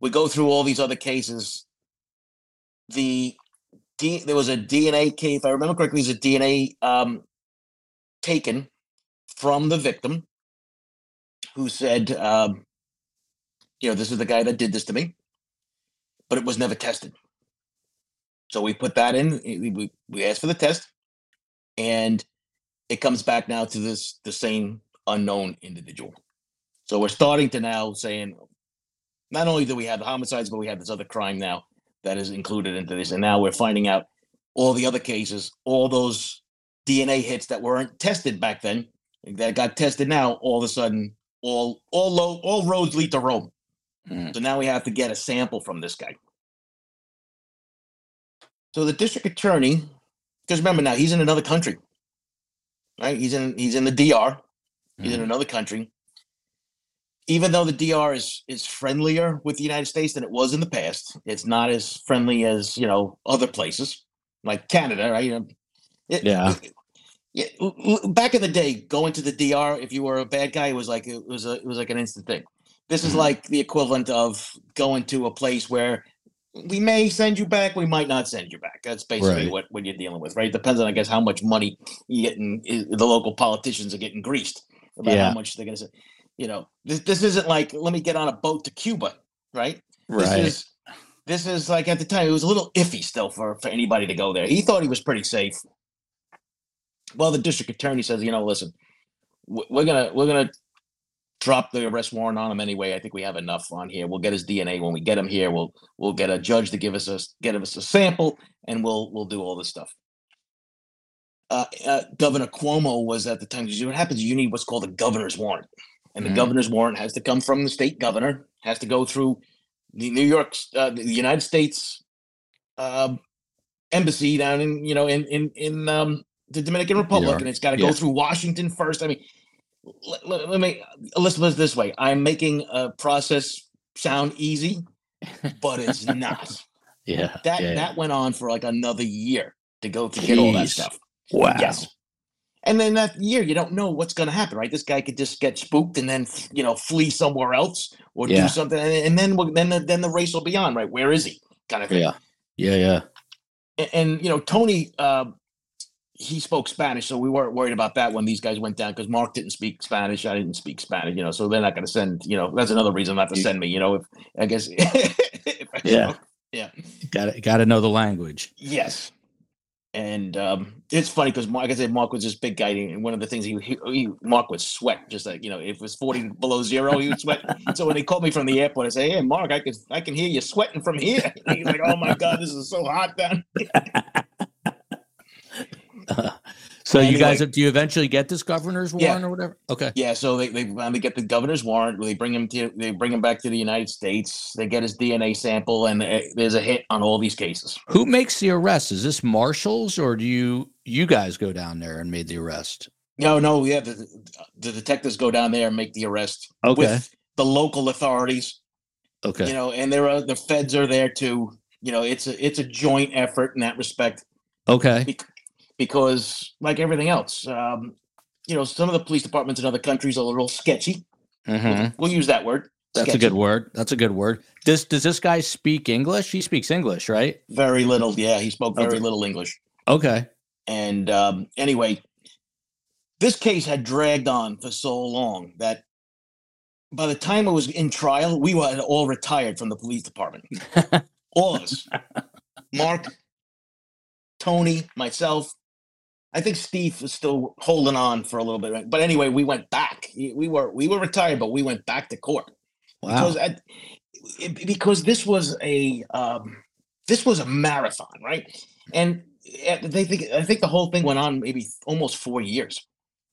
We go through all these other cases. The D, there was a DNA case, if I remember correctly, there's a DNA um, taken from the victim who said, um, you know, this is the guy that did this to me, but it was never tested. So we put that in, we, we, we asked for the test, and it comes back now to this the same unknown individual. So we're starting to now saying, not only do we have the homicides, but we have this other crime now that is included into this. And now we're finding out all the other cases, all those DNA hits that weren't tested back then, that got tested now, all of a sudden, all all low, all roads lead to Rome. Mm. So now we have to get a sample from this guy. So the district attorney, because remember now he's in another country, right? He's in he's in the DR. He's in Mhm. another country. Even though the DR is is friendlier with the United States than it was in the past, it's not as friendly as you know other places like Canada, right? You know, it- Yeah. it- Yeah, back in the day, going to the DR if you were a bad guy it was like it was a it was like an instant thing. This is Mhm. like the equivalent of going to a place where we may send you back, we might not send you back. That's basically Right. what, what you're dealing with, right? Depends on, I guess, how much money you getting. The local politicians are getting greased about Yeah. how much they're going to say. You know, this this isn't like let me get on a boat to Cuba, right? right? This is this is like at the time it was a little iffy still for for anybody to go there. He thought he was pretty safe. Well, the district attorney says, you know, listen, we're gonna we're gonna drop the arrest warrant on him anyway. I think we have enough on here. We'll get his DNA when we get him here. We'll we'll get a judge to give us a get us a sample, and we'll we'll do all this stuff. Uh, uh, Governor Cuomo was at the time. What happens? You need what's called a governor's warrant, and the Mhm. governor's warrant has to come from the state governor. Has to go through the New York, uh, the United States um embassy down in you know in in in um, the Dominican Republic, York, and it's got to yeah. go through Washington first. I mean, let, let, let me let's put it this way: I'm making a process sound easy, but it's not. yeah. That yeah. that went on for like another year to go to get all that stuff. wow. Yes. And then that year, you don't know what's going to happen, right? This guy could just get spooked and then, you know, flee somewhere else or Yeah. do something, and, and then we'll- then the, then the race will be on, right? Where is he? Kind of thing. Yeah. Yeah. Yeah. And, and you know, Tony, uh, he spoke Spanish, so we weren't worried about that when these guys went down because Mark didn't speak Spanish, I didn't speak Spanish, you know, so they're not going to send, you know, that's another reason not to send me, you know, if I guess, if I Yeah. spoke- yeah. Got to got to know the language. Yes. And um, it's funny because, like I said, Mark was this big guy, and one of the things he, he, he Mark would sweat, just like you know, if it was forty below zero, he would sweat. so when they called me from the airport, I say, "Hey, Mark, I can I can hear you sweating from here." He's like, "Oh my god, this is so hot down." so you guys, do you eventually get this governor's Yeah. warrant or whatever? Okay. Yeah, so they they finally get the governor's warrant. They bring him to they bring him back to the United States. They get his DNA sample, and there's a hit on all these cases. Who makes the arrest? Is this marshals or do you you guys go down there and made the arrest? No, no, yeah, the, the detectives go down there and make the arrest Okay. with the local authorities. Okay. you know, and there are the feds are there too. You know, it's a it's a joint effort in that respect okay. bec- because, like everything else, um, you know, some of the police departments in other countries are a little sketchy. Mhm. We'll use that word. That's a good word. That's a good word. Does does this guy speak English? He speaks English, right? Very little. Yeah, he spoke very Okay. little English. Okay. And um, anyway, this case had dragged on for so long that by the time it was in trial, we were all retired from the police department. all of us. Mark, Tony, myself. I think Steve was still holding on for a little bit. But anyway, we went back. We were we were retired, but we went back to court Wow. because it- because this was a um, this was a marathon, right? And uh, they think I think the whole thing went on maybe almost four years.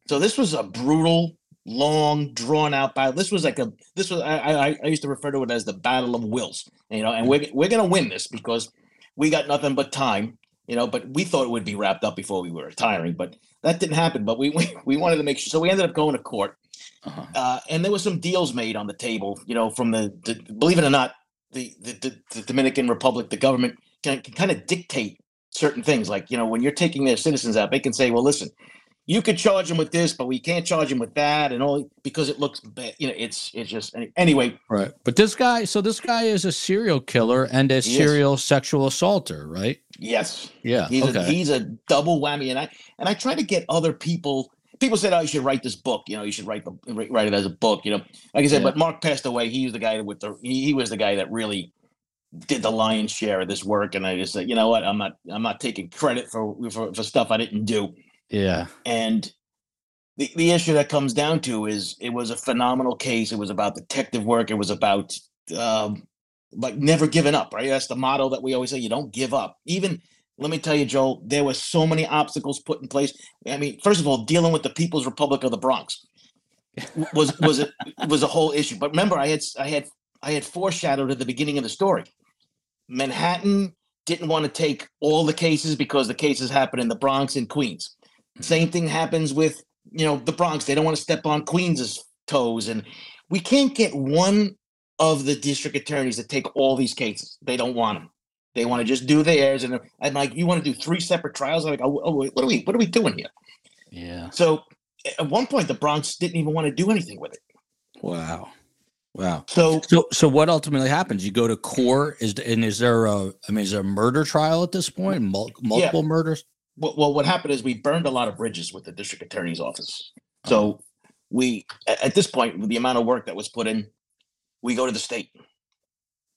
So this was a brutal, long, drawn out battle. This was like a this was I I, I used to refer to it as the battle of wills. You know, and we're we're gonna win this because we got nothing but time. You know, but we thought it would be wrapped up before we were retiring, but that didn't happen. But we we, we wanted to make sure, so we ended up going to court Uh-huh. uh, and there was some deals made on the table, you know, from the, the believe it or not, the, the, the, the Dominican Republic, the government can, can kind of dictate certain things. Like, you know, when you're taking their citizens out, they can say, well, listen, you could charge them with this, but we can't charge them with that, and all because it looks bad. You know, it's it's just anyway. Right. But this guy, so this guy is a serial killer and a He is. serial sexual assaulter, right? Yes, Yeah. he's okay. a, he's a double whammy, and I and I try to get other people. People said, "Oh, you should write this book. You know, you should write the write write it as a book." You know, like I said, Yeah. but Mark passed away. He was the guy with the he, he was the guy that really did the lion's share of this work, and I just said, you know what, I'm not I'm not taking credit for for, for stuff I didn't do. Yeah. And the the issue that comes down to is it was a phenomenal case. It was about detective work. It was about um, like never giving up. Right, that's the motto that we always say. You don't give up, even let me tell you, Joel, there were so many obstacles put in place. I mean, first of all, dealing with the People's Republic of the Bronx was was a, was a whole issue. But remember, I had I had I had foreshadowed at the beginning of the story. Manhattan didn't want to take all the cases because the cases happened in the Bronx and Queens. Same thing happens with you know the Bronx. They don't want to step on Queens's toes, and we can't get one of the district attorneys to take all these cases. They don't want them. They want to just do theirs, and I'm like, you want to do three separate trials? I'm like, oh, oh, wait, what are we, what are we doing here? Yeah. So at one point, the Bronx didn't even want to do anything with it. Wow. Wow. So So so what ultimately happens? You go to court. Is and is there a I mean is there a murder trial at this point? Mul- multiple murders? Well, well, what happened is we burned a lot of bridges with the district attorney's office. So oh. we, at this point, with the amount of work that was put in, we go to the state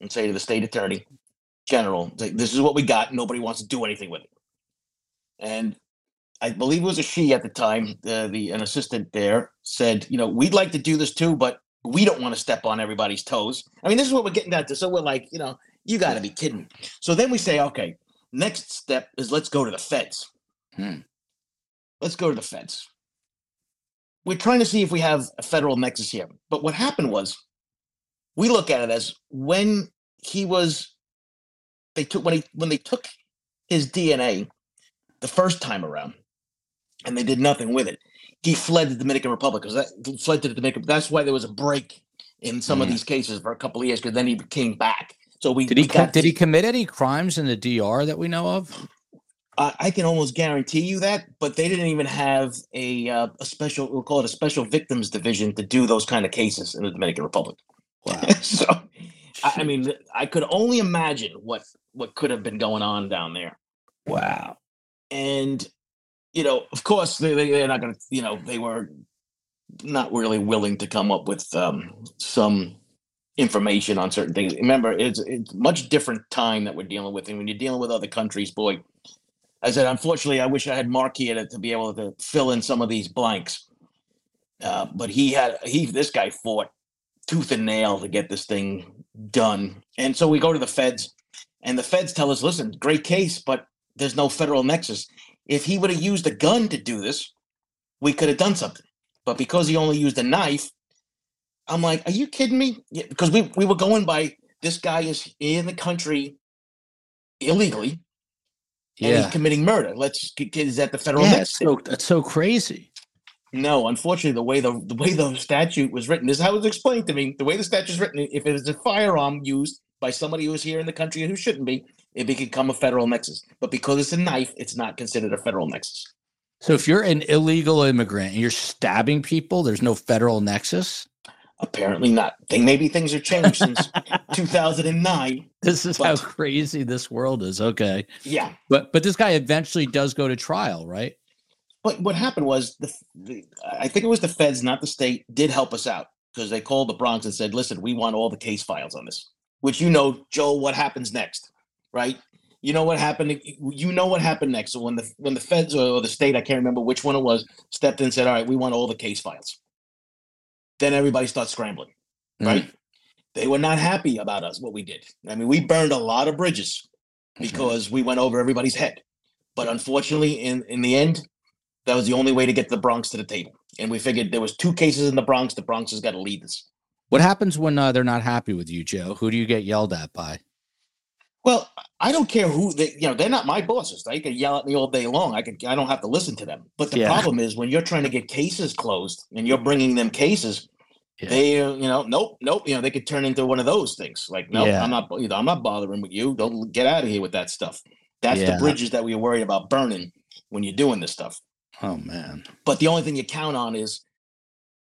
and say to the state attorney general, "This is what we got. Nobody wants to do anything with it." And I believe it was a she at the time, the, the an assistant there said, "You know, we'd like to do this too, but we don't want to step on everybody's toes." I mean, this is what we're getting down to. So we're like, you know, you got to be kidding. So then we say, okay, next step is let's go to the feds. Hmm. Let's go to the feds. We're trying to see if we have a federal nexus here. But what happened was we look at it as when he was they took when he when they took his DNA the first time around and they did nothing with it. He fled the Dominican Republic because that fled to the Dominican. That's why there was a break in some of Mm. these cases for a couple of years because then he came back. So we Did he we did he commit any crimes in the DR that we know of? I I can almost guarantee you that, but they didn't even have a uh, a special. We'll call it a special victims division to do those kind of cases in the Dominican Republic. Wow. so, I, I mean, I could only imagine what what could have been going on down there. Wow. And you know, of course, they, they they're not going to. You know, they were not really willing to come up with um, some information on certain things. Remember, it's it's much different time that we're dealing with, and when you're dealing with other countries, boy. I said, unfortunately, I wish I had Mark here to, be able to fill in some of these blanks. Uh, but he had he this guy fought tooth and nail to get this thing done, and so we go to the feds, and the feds tell us, listen, great case, but there's no federal nexus. If he would have used a gun to do this, we could have done something. But because he only used a knife, I'm like, are you kidding me? Yeah, because we we were going by this guy is in the country illegally and Yeah. he's committing murder. Let's c- is that the federal Yeah, nexus? that's so that's so crazy. No, unfortunately, the way the the way the statute was written this is how it was explained to me. The way the statute is written, if it is a firearm used by somebody who is here in the country and who shouldn't be, it become a federal nexus. But because it's a knife, it's not considered a federal nexus. So if you're an illegal immigrant and you're stabbing people, there's no federal nexus. Apparently not. Think maybe things have changed since 2009. This is how crazy this world is. Okay. Yeah, But but this guy eventually does go to trial, right? but what happened was the, the I think it was the feds, not the state, did help us out because they called the Bronx and said, "Listen, we want all the case files on this." Which you know, Joel, what happens next, right? You know what happened. You know what happened next. So when the when the feds or the state, I can't remember which one it was, stepped in and said, "All right, we want all the case files." Then everybody starts scrambling, Mm. right? They were not happy about us what we did. I mean, we burned a lot of bridges Mm-hmm. because we went over everybody's head. But unfortunately, in in the end, that was the only way to get the Bronx to the table. And we figured there was two cases in the Bronx. The Bronx has got to lead this. What happens when uh, they're not happy with you, Joe? Who do you get yelled at by? Well, I don't care who they, you know, they're not my bosses. They can yell at me all day long. I can, I don't have to listen to them. But the Yeah. problem is when you're trying to get cases closed and you're bringing them cases, Yeah. they, uh, you know, nope, nope. You know, they could turn into one of those things. Like, no, Yeah. I'm not, you know, I'm not bothering with you. Don't get out of here with that stuff. That's the bridges that we are worried about burning when you're doing this stuff. Oh man. but the only thing you count on is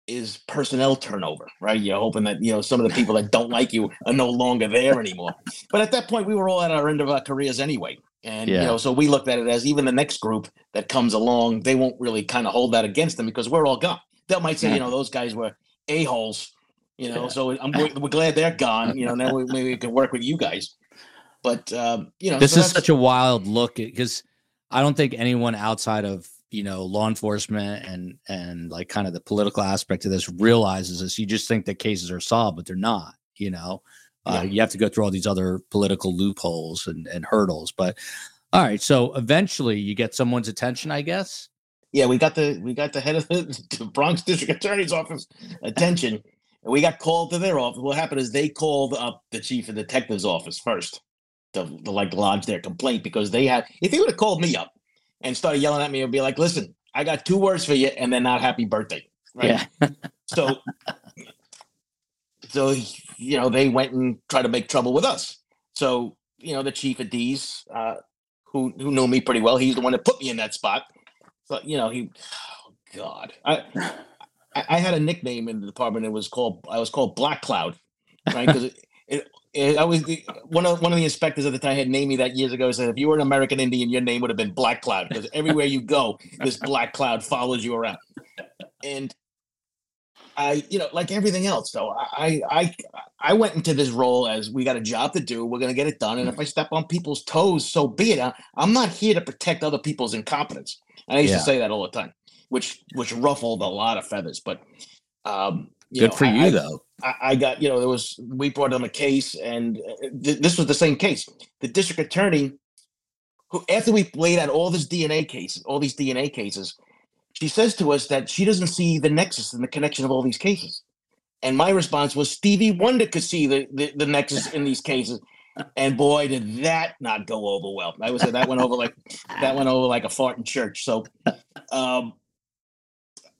is personnel turnover right? You're hoping that you know some of the people that don't like you are no longer there anymore. But at that point we were all at our end of our careers anyway. And Yeah. you know so we looked at it as even the next group that comes along they won't really kind of hold that against them because we're all gone. They might say you know those guys were a-holes you know Yeah. so I'm, we're, we're glad they're gone you know now we, maybe we can work with you guys. But um, you know This so is such a wild look because I don't think anyone outside of you know law enforcement and and like kind of the political aspect of this realizes this. You just think that cases are solved, but they're not. You know, uh, Yeah. you have to go through all these other political loopholes and, and hurdles. But all right, so eventually you get someone's attention, I guess. Yeah, we got the we got the head of the, the Bronx District Attorney's Office attention, and we got called to their office. What happened is they called up the chief of detective's office first to, to like lodge their complaint because they had. If they would have called me up and started yelling at me, and be like, "Listen, I got two words for you," and they're not happy birthday, right? So, so you know, they went and tried to make trouble with us. So you know, the chief of D's, uh, who who knew me pretty well, he's the one that put me in that spot. So you know, he oh God, I I had a nickname in the department. It was called I was called Black Cloud, right? Because it, it, I was one of one of the inspectors at the time had named me that years ago. Said if you were an American Indian, your name would have been Black Cloud because everywhere you go, this black cloud follows you around. And I, you know, like everything else, though, I, I, I went into this role as we got a job to do. We're going to get it done. And if I step on people's toes, so be it. I, am not here to protect other people's incompetence. And I used yeah. to say that all the time, which, which ruffled a lot of feathers. But, um, good know, for you I, though. I, got, you know, there was we brought on a case, and uh, th- this was the same case. The district attorney, who after we laid out all this DNA cases, all these DNA cases she says to us that she doesn't see the nexus and the connection of all these cases. And my response was Stevie Wonder could see the, the, the nexus in these cases. And boy, did that not go over well. I would say that went over like that went over like a fart in church. So um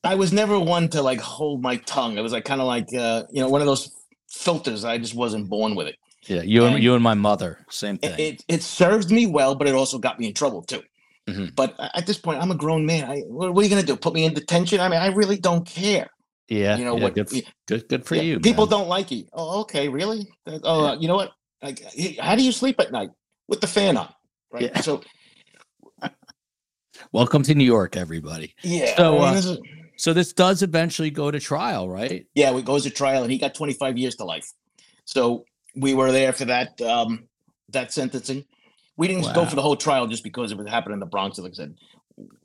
I was never one to like hold my tongue. It was like kind of like uh, you know, one of those filters. I just wasn't born with it. Yeah, you and, and you and my mother, same thing. It, it, it served me well, but it also got me in trouble too. Mm-hmm. But at this point, I'm a grown man. I, what, what, are you going to do? Put me in detention? I mean, I really don't care. Yeah, you know yeah, what? Good, good, good for yeah, you. People man. don't like you. Oh, okay, really? Oh, yeah. you know what? Like, how do you sleep at night with the fan on? Right. Yeah. So, welcome to New York, everybody. Yeah. So, uh, this so this does eventually go to trial, right? Yeah, it goes to trial, and he got 25 years to life. So we were there for that um, that sentencing. We didn't wow. go for the whole trial just because it was happening in the Bronx. Like I said.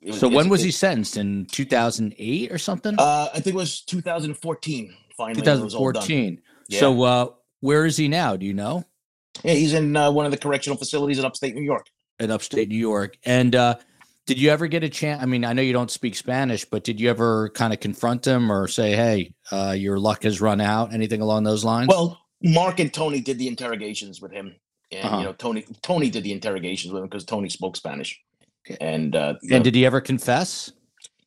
Was, so when was he sentenced in 2008 or something? Uh, I think it was 2014. Finally, 2014. Yeah. So uh, where is he now? Do you know? Yeah, he's in uh, one of the correctional facilities in upstate New York. In upstate New York, and uh, did you ever get a chance? I mean, I know you don't speak Spanish, but did you ever kind of confront him or say, "Hey, uh, your luck has run out"? Anything along those lines? Well, Mark and Tony did the interrogations with him and uh-huh. you know Tony Tony did the interrogations with him because Tony spoke Spanish. And uh, and did he ever confess?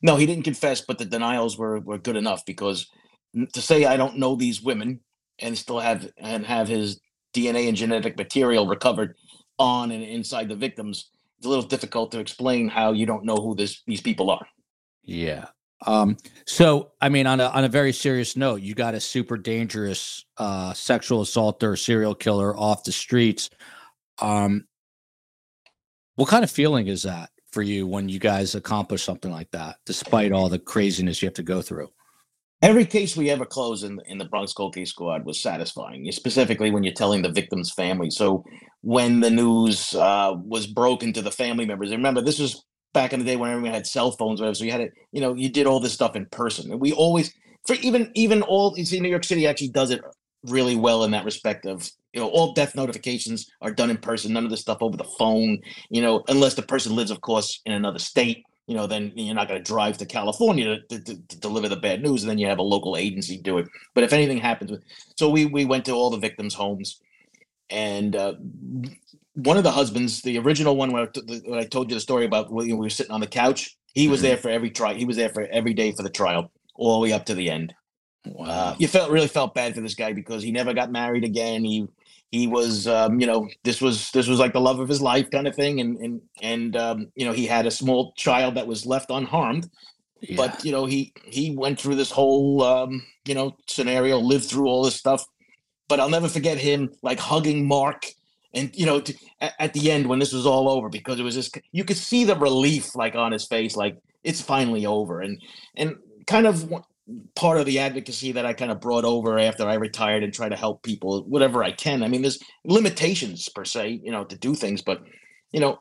No, he didn't confess, but the denials were were good enough because to say I don't know these women and still have and have his DNA and genetic material recovered on and inside the victims, it's a little difficult to explain how you don't know who this these people are. Yeah. Um, so I mean, on a on a very serious note, you got a super dangerous uh, sexual assaulter, serial killer off the streets. Um, what kind of feeling is that for you when you guys accomplish something like that, despite all the craziness you have to go through? Every case we ever closed in, in the Bronx Cold Case Squad was satisfying, specifically when you're telling the victim's family. So when the news uh, was broken to the family members, remember this was back in the day when everyone had cell phones, whatever. So you had it, you know, you did all this stuff in person. And we always, for even even all, you see, New York City actually does it really well in that respect of you know all death notifications are done in person none of the stuff over the phone you know unless the person lives of course in another state you know then you're not going to drive to california to, to, to, deliver the bad news and then you have a local agency do it but if anything happens so we we went to all the victims homes and uh, one of the husbands, the original one when I, when I told you the story about we were sitting on the couch, he was mm-hmm. there for every trial. He was there for every day for the trial, all the way up to the end. Wow. Uh, you felt really felt bad for this guy because he never got married again. He he was um, you know this was this was like the love of his life kind of thing, and and and um, you know he had a small child that was left unharmed. Yeah. But you know he he went through this whole um, you know scenario, lived through all this stuff. But I'll never forget him like hugging Mark and you know to, at, at, the end when this was all over because it was just you could see the relief like on his face like it's finally over and and kind of part of the advocacy that I kind of brought over after I retired and try to help people whatever I can. I mean, there's limitations per se, you know, to do things, but you know,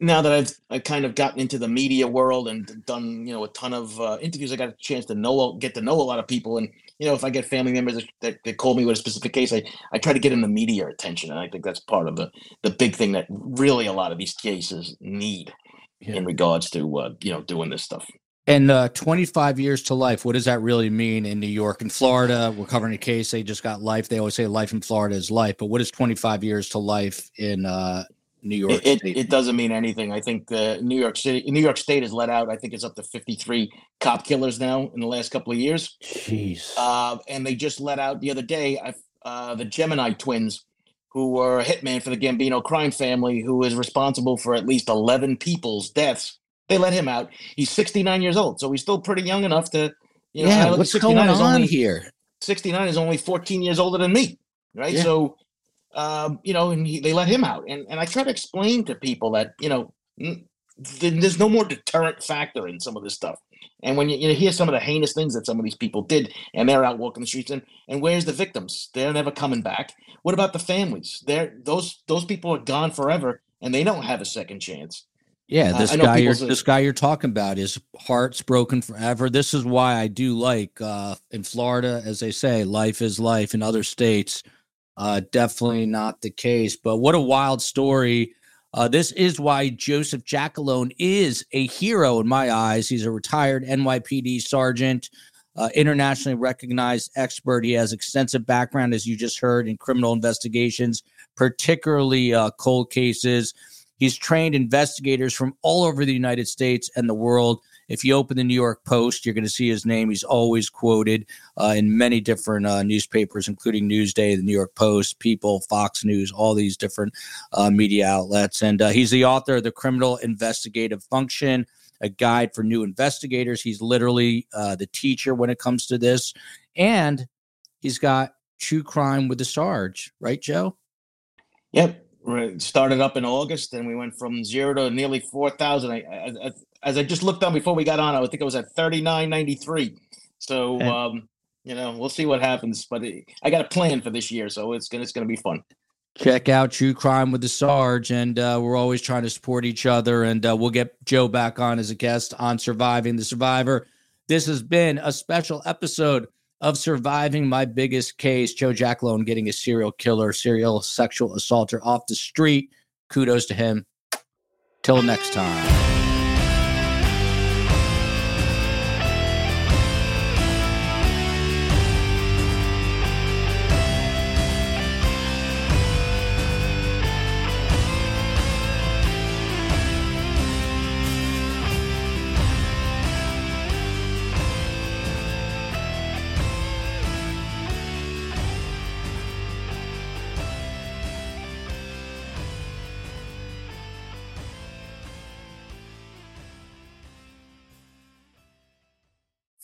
now that I've I kind of gotten into the media world and done you know a ton of uh, interviews, I got a chance to know get to know a lot of people, and you know, if I get family members that, that call me with a specific case, I, I try to get in the media attention. And I think that's part of the, the big thing that really a lot of these cases need yeah. in regards to, uh, you know, doing this stuff. And uh, 25 years to life, what does that really mean in New York and Florida? We're covering a case. They just got life. They always say life in Florida is life. But what is 25 years to life in uh, New York it, it, it, doesn't mean anything. I think uh, New York City, New York State has let out. I think it's up to 53 cop killers now in the last couple of years. Jeez. Uh, and they just let out the other day uh, the Gemini twins, who were a hitman for the Gambino crime family, who is responsible for at least 11 people's deaths They let him out. He's 69 years old, so he's still pretty young enough to. You know, yeah, what's going on only, here? 69 is only 14 years older than me, right? Yeah. So, um, you know, and he, they let him out, and and I try to explain to people that you know, there's no more deterrent factor in some of this stuff. And when you, you hear some of the heinous things that some of these people did, and they're out walking the streets, and and where's the victims? They're never coming back. What about the families? They're those those people are gone forever, and they don't have a second chance. Yeah, this uh, guy, you're, this guy you're talking about, his heart's broken forever. This is why I do like uh, in Florida, as they say, life is life. In other states, uh, definitely not the case. But what a wild story! Uh, this is why Joseph Giacalone is a hero in my eyes. He's a retired NYPD sergeant, uh, internationally recognized expert. He has extensive background, as you just heard, in criminal investigations, particularly uh, cold cases. He's trained investigators from all over the United States and the world. If you open the New York Post, you're going to see his name. He's always quoted uh, in many different uh, newspapers, including Newsday, the New York Post, People, Fox News, all these different uh, media outlets. And uh, he's the author of The Criminal Investigative Function, a guide for new investigators. He's literally uh, the teacher when it comes to this. And he's got True Crime with the Sarge, right, Joe? Yep started up in August, and we went from zero to nearly four thousand. As I just looked on before we got on, I think it was at thirty nine ninety three. So um, you know, we'll see what happens. But it, I got a plan for this year, so it's gonna it's gonna be fun. Check out True Crime with the Sarge, and uh, we're always trying to support each other. And uh, we'll get Joe back on as a guest on Surviving the Survivor. This has been a special episode of surviving my biggest case, Joe Giacalone getting a serial killer, serial sexual assaulter off the street. Kudos to him. Till next time.